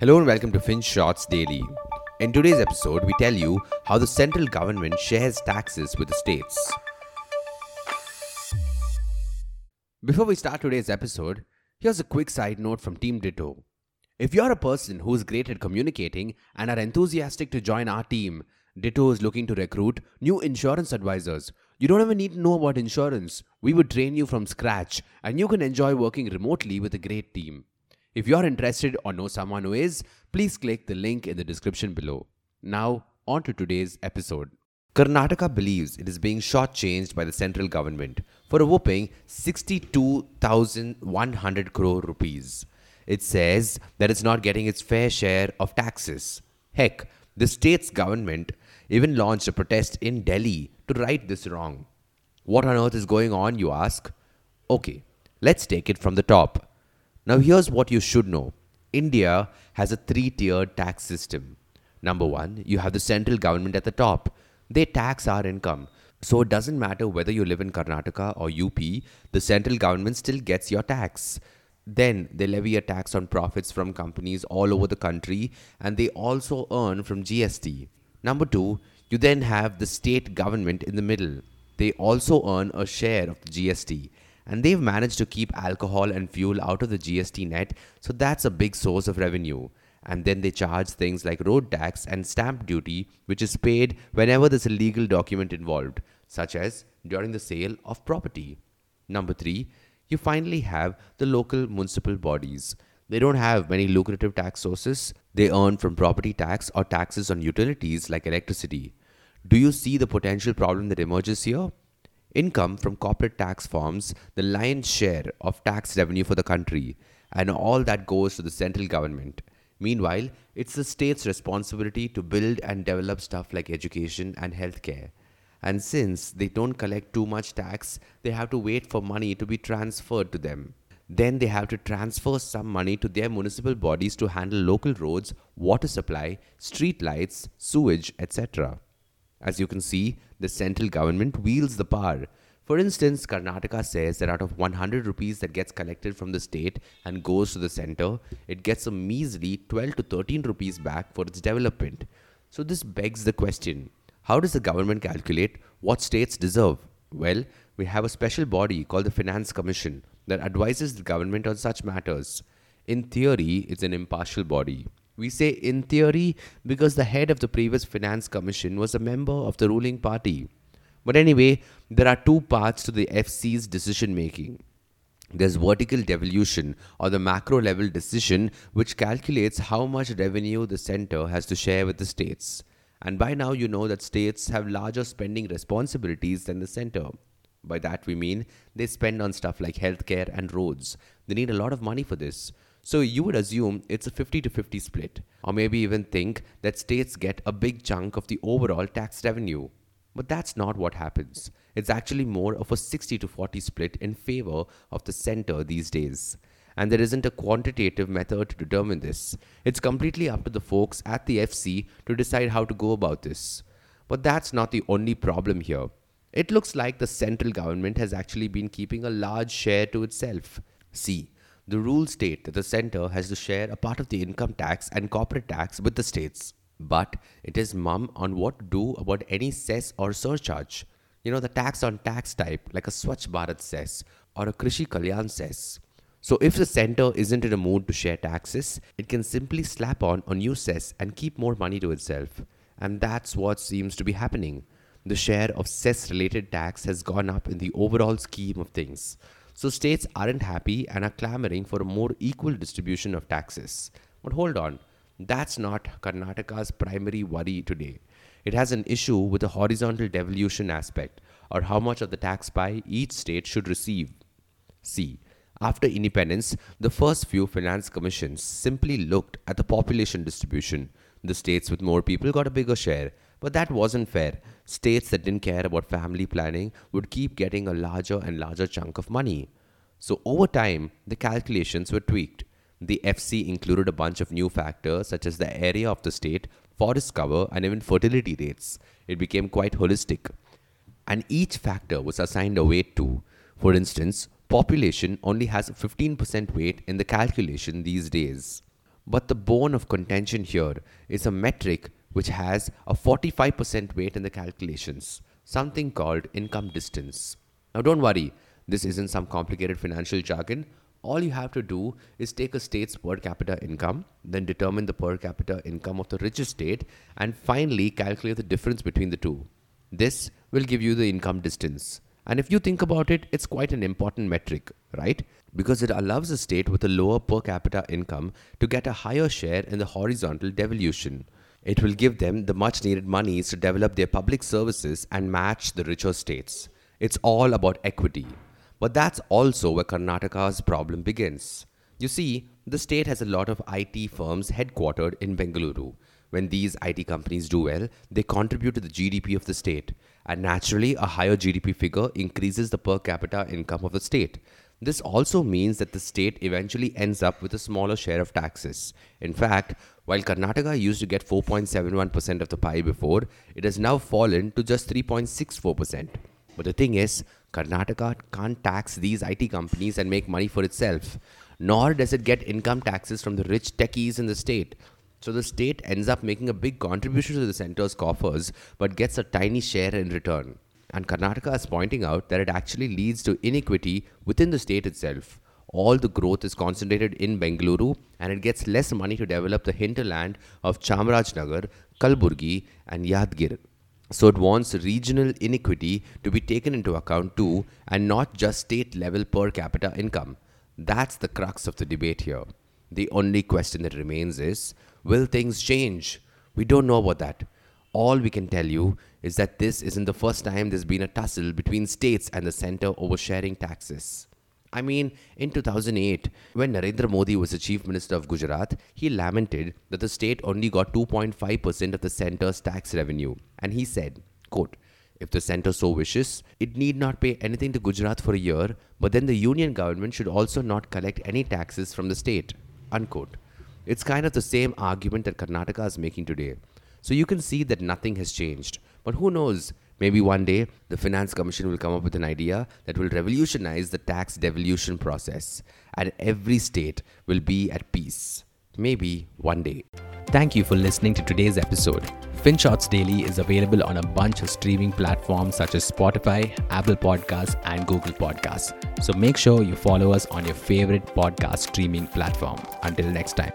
Hello and welcome to Finshots Daily. In today's episode, we tell you how the central government shares taxes with the states. Before we start today's episode, here's a quick side note from Team Ditto. If you're a person who's great at communicating and are enthusiastic to join our team, Ditto is looking to recruit new insurance advisors. You don't even need to know about insurance. We would train you from scratch and you can enjoy working remotely with a great team. If you're interested or know someone who is, please click the link in the description below. Now, on to today's episode. Karnataka believes it is being shortchanged by the central government for a whopping 62,100 crore rupees. It says that it's not getting its fair share of taxes. Heck, the state's government even launched a protest in Delhi to right this wrong. What on earth is going on, you ask? Okay, let's take it from the top. Now, here's what you should know India has a three tiered tax system. Number one, you have the central government at the top, they tax our income. So it doesn't matter whether you live in Karnataka or UP, the central government still gets your tax. Then they levy a tax on profits from companies all over the country and they also earn from GST. Number two, you then have the state government in the middle. They also earn a share of the GST and they've managed to keep alcohol and fuel out of the GST net, so that's a big source of revenue. And then they charge things like road tax and stamp duty, which is paid whenever there's a legal document involved, such as during the sale of property. Number three, you finally have the local municipal bodies. They don't have many lucrative tax sources. They earn from property tax or taxes on utilities like electricity. Do you see the potential problem that emerges here? Income from corporate tax forms the lion's share of tax revenue for the country, and all that goes to the central government. Meanwhile, it's the state's responsibility to build and develop stuff like education and healthcare. And since they don't collect too much tax, they have to wait for money to be transferred to them. Then they have to transfer some money to their municipal bodies to handle local roads, water supply, street lights, sewage, etc. As you can see, the central government wields the power. For instance, Karnataka says that out of 100 rupees that gets collected from the state and goes to the center, it gets a measly 12 to 13 rupees back for its development. So this begs the question, how does the government calculate what states deserve? Well, we have a special body called the Finance Commission that advises the government on such matters. In theory, it's an impartial body. We say in theory because the head of the previous finance commission was a member of the ruling party. But anyway, there are two parts to the FC's decision making. There's vertical devolution or the macro level decision, which calculates how much revenue the center has to share with the states. And by now, you know that states have larger spending responsibilities than the center. By that, we mean they spend on stuff like healthcare and roads. They need a lot of money for this. So you would assume it's a 50 to 50 split, or maybe even think that states get a big chunk of the overall tax revenue. But that's not what happens. It's actually more of a 60 to 40 split in favor of the center these days. And there isn't a quantitative method to determine this. It's completely up to the folks at the FC to decide how to go about this. But that's not the only problem here. It looks like the central government has actually been keeping a large share to itself. See, the rules state that the center has to share a part of the income tax and corporate tax with the states. But it is mum on what to do about any cess or surcharge. You know, the tax on tax type, like a Swachh Bharat cess or a Krishi Kalyan cess. So if the center isn't in a mood to share taxes, it can simply slap on a new cess and keep more money to itself. And that's what seems to be happening. The share of cess related tax has gone up in the overall scheme of things. So states aren't happy and are clamoring for a more equal distribution of taxes. But hold on, that's not Karnataka's primary worry today. It has an issue with the horizontal devolution aspect, or how much of the tax pie each state should receive. See, after independence, the first few finance commissions simply looked at the population distribution. The states with more people got a bigger share, but that wasn't fair. States that didn't care about family planning would keep getting a larger and larger chunk of money. So over time, the calculations were tweaked. The FC included a bunch of new factors such as the area of the state, forest cover, and even fertility rates. It became quite holistic. And each factor was assigned a weight to. For instance, population only has 15% weight in the calculation these days. But the bone of contention here is a metric which has a 45% weight in the calculations, something called income distance. Now, don't worry, this isn't some complicated financial jargon. All you have to do is take a state's per capita income, then determine the per capita income of the richest state, and finally calculate the difference between the two. This will give you the income distance. And if you think about it, it's quite an important metric, right? Because it allows a state with a lower per capita income to get a higher share in the horizontal devolution. It will give them the much needed monies to develop their public services and match the richer states. It's all about equity. But that's also where Karnataka's problem begins. You see, the state has a lot of IT firms headquartered in Bengaluru. When these IT companies do well, they contribute to the GDP of the state. And naturally, a higher GDP figure increases the per capita income of the state. This also means that the state eventually ends up with a smaller share of taxes. In fact, while Karnataka used to get 4.71% of the pie before, it has now fallen to just 3.64%. But the thing is, Karnataka can't tax these IT companies and make money for itself, nor does it get income taxes from the rich techies in the state. So the state ends up making a big contribution to the center's coffers but gets a tiny share in return. And Karnataka is pointing out that it actually leads to inequity within the state itself. All the growth is concentrated in Bengaluru and it gets less money to develop the hinterland of Chamarajnagar, Kalburgi, and Yadgir. So it wants regional inequity to be taken into account too and not just state level per capita income. That's the crux of the debate here. The only question that remains is will things change? We don't know about that. All we can tell you is that this isn't the first time there's been a tussle between states and the center over sharing taxes. I mean, in 2008, when Narendra Modi was the chief minister of Gujarat, he lamented that the state only got 2.5% of the center's tax revenue. And he said, quote, if the center so wishes, it need not pay anything to Gujarat for a year, but then the union government should also not collect any taxes from the state. Unquote. It's kind of the same argument that Karnataka is making today. So you can see that nothing has changed. But who knows? Maybe one day the Finance Commission will come up with an idea that will revolutionize the tax devolution process and every state will be at peace. Maybe one day. Thank you for listening to today's episode. FinShots Daily is available on a bunch of streaming platforms such as Spotify, Apple Podcasts, and Google Podcasts. So make sure you follow us on your favorite podcast streaming platform. Until next time.